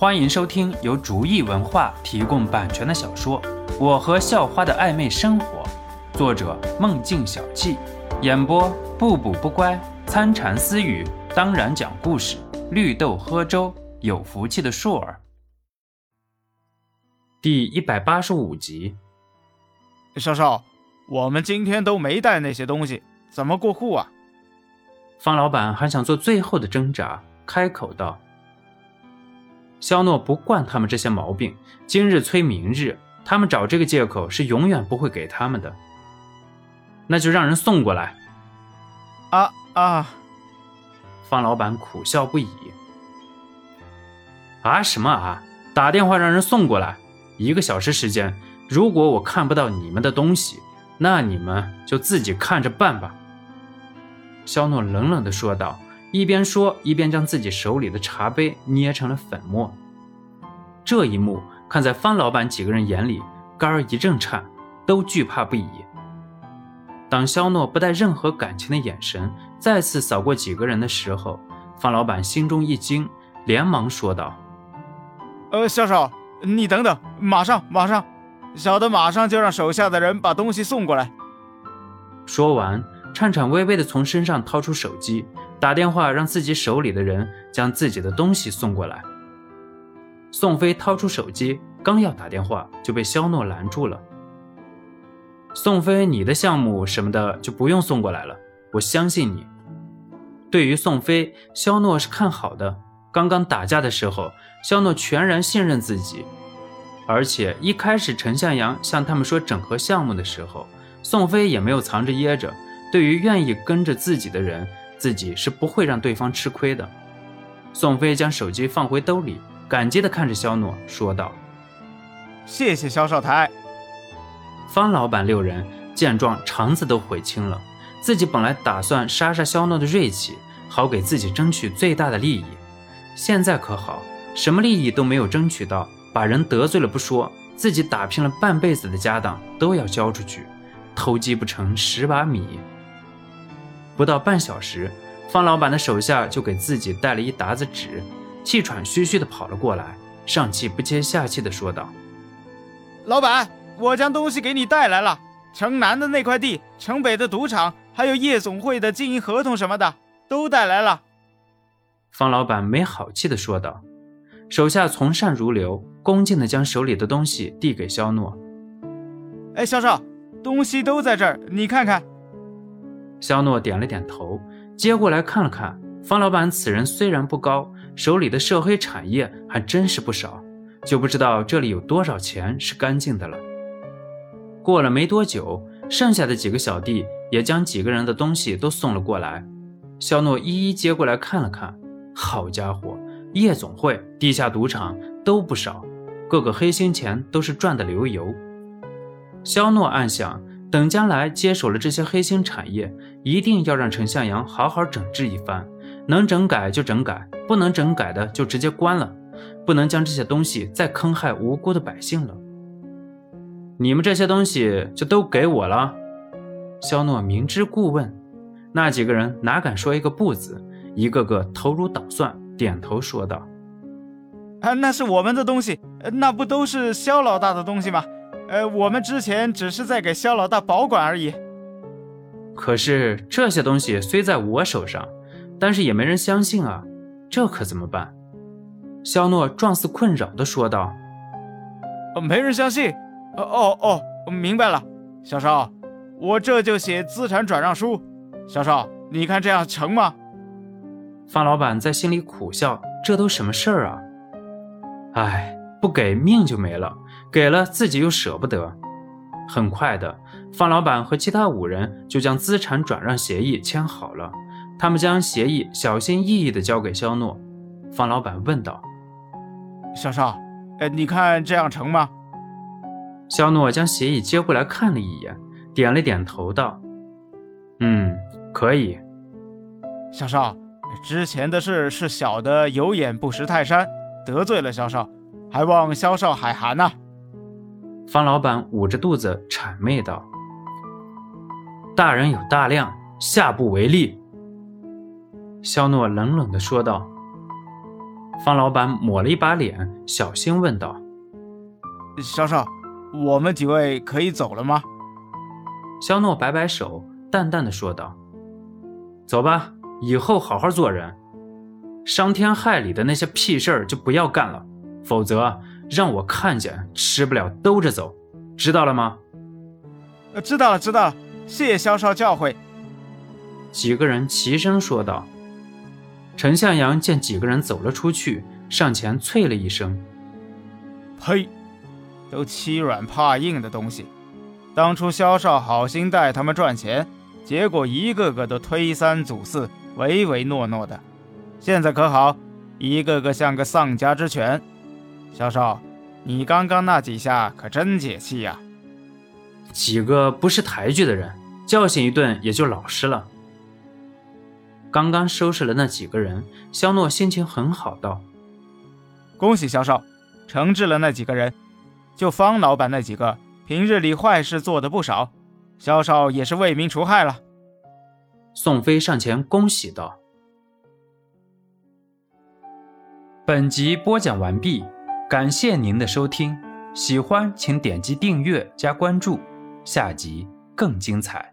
欢迎收听由竹意文化提供版权的小说《我和校花的暧昧生活》，作者梦境小憩，演播不补不乖、参禅私语，当然讲故事，绿豆喝粥，有福气的硕儿。第一百八十五集，少少，我们今天都没带那些东西，怎么过户啊？方老板还想做最后的挣扎，开口道。肖诺不惯他们这些毛病，今日催明日，他们找这个借口是永远不会给他们的。那就让人送过来。啊啊！方老板苦笑不已。啊什么啊？打电话让人送过来，一个小时时间，如果我看不到你们的东西，那你们就自己看着办吧。肖诺冷冷地说道。一边说，一边将自己手里的茶杯捏成了粉末。这一幕看在方老板几个人眼里，肝儿一阵颤，都惧怕不已。当肖诺不带任何感情的眼神再次扫过几个人的时候，方老板心中一惊，连忙说道：“呃，肖少，你等等，马上，马上，小的马上就让手下的人把东西送过来。”说完，颤颤巍巍地从身上掏出手机。打电话让自己手里的人将自己的东西送过来。宋飞掏出手机，刚要打电话，就被肖诺拦住了。宋飞，你的项目什么的就不用送过来了，我相信你。对于宋飞，肖诺是看好的。刚刚打架的时候，肖诺全然信任自己，而且一开始陈向阳向他们说整合项目的时候，宋飞也没有藏着掖着。对于愿意跟着自己的人。自己是不会让对方吃亏的。宋飞将手机放回兜里，感激地看着肖诺，说道：“谢谢肖少台。”方老板六人见状，肠子都悔青了。自己本来打算杀杀肖诺的锐气，好给自己争取最大的利益。现在可好，什么利益都没有争取到，把人得罪了不说，自己打拼了半辈子的家当都要交出去，偷鸡不成蚀把米。不到半小时，方老板的手下就给自己带了一沓子纸，气喘吁吁地跑了过来，上气不接下气地说道：“老板，我将东西给你带来了，城南的那块地，城北的赌场，还有夜总会的经营合同什么的，都带来了。”方老板没好气地说道，手下从善如流，恭敬地将手里的东西递给肖诺：“哎，肖少，东西都在这儿，你看看。”肖诺点了点头，接过来看了看。方老板此人虽然不高，手里的涉黑产业还真是不少，就不知道这里有多少钱是干净的了。过了没多久，剩下的几个小弟也将几个人的东西都送了过来。肖诺一一接过来看了看，好家伙，夜总会、地下赌场都不少，个个黑心钱都是赚的流油。肖诺暗想。等将来接手了这些黑心产业，一定要让陈向阳好好整治一番，能整改就整改，不能整改的就直接关了，不能将这些东西再坑害无辜的百姓了。你们这些东西就都给我了。肖诺明知故问，那几个人哪敢说一个不字，一个个头如捣蒜，点头说道：“啊，那是我们的东西，那不都是肖老大的东西吗？”呃，我们之前只是在给肖老大保管而已。可是这些东西虽在我手上，但是也没人相信啊，这可怎么办？肖诺状似困扰的说道：“哦，没人相信。哦哦哦，明白了，小少，我这就写资产转让书。小少，你看这样成吗？”方老板在心里苦笑：这都什么事儿啊？哎，不给命就没了。给了自己又舍不得，很快的，方老板和其他五人就将资产转让协议签好了。他们将协议小心翼翼地交给肖诺。方老板问道：“小少，呃，你看这样成吗？”肖诺将协议接过来看了一眼，点了点头，道：“嗯，可以。”小少，之前的事是小的有眼不识泰山，得罪了肖少，还望萧少海涵呐。方老板捂着肚子谄媚道：“大人有大量，下不为例。”肖诺冷冷的说道：“方老板抹了一把脸，小心问道：“肖少，我们几位可以走了吗？”肖诺摆摆手，淡淡的说道：“走吧，以后好好做人，伤天害理的那些屁事儿就不要干了，否则让我看见吃不了兜着走，知道了吗？”“呃，知道了，知道了，谢谢萧少教诲。”几个人齐声说道。陈向阳见几个人走了出去，上前啐了一声：“呸！都欺软怕硬的东西。”当初萧少好心带他们赚钱，结果一个个都推三阻四、唯唯诺诺的。现在可好，一个个像个丧家之犬。萧少，你刚刚那几下可真解气呀！几个不识抬举的人，教训一顿也就老实了。刚刚收拾了那几个人，肖诺心情很好，道：“恭喜萧少，惩治了那几个人，就方老板那几个。”平日里坏事做的不少，萧少也是为民除害了。宋飞上前恭喜道：“本集播讲完毕，感谢您的收听，喜欢请点击订阅加关注，下集更精彩。”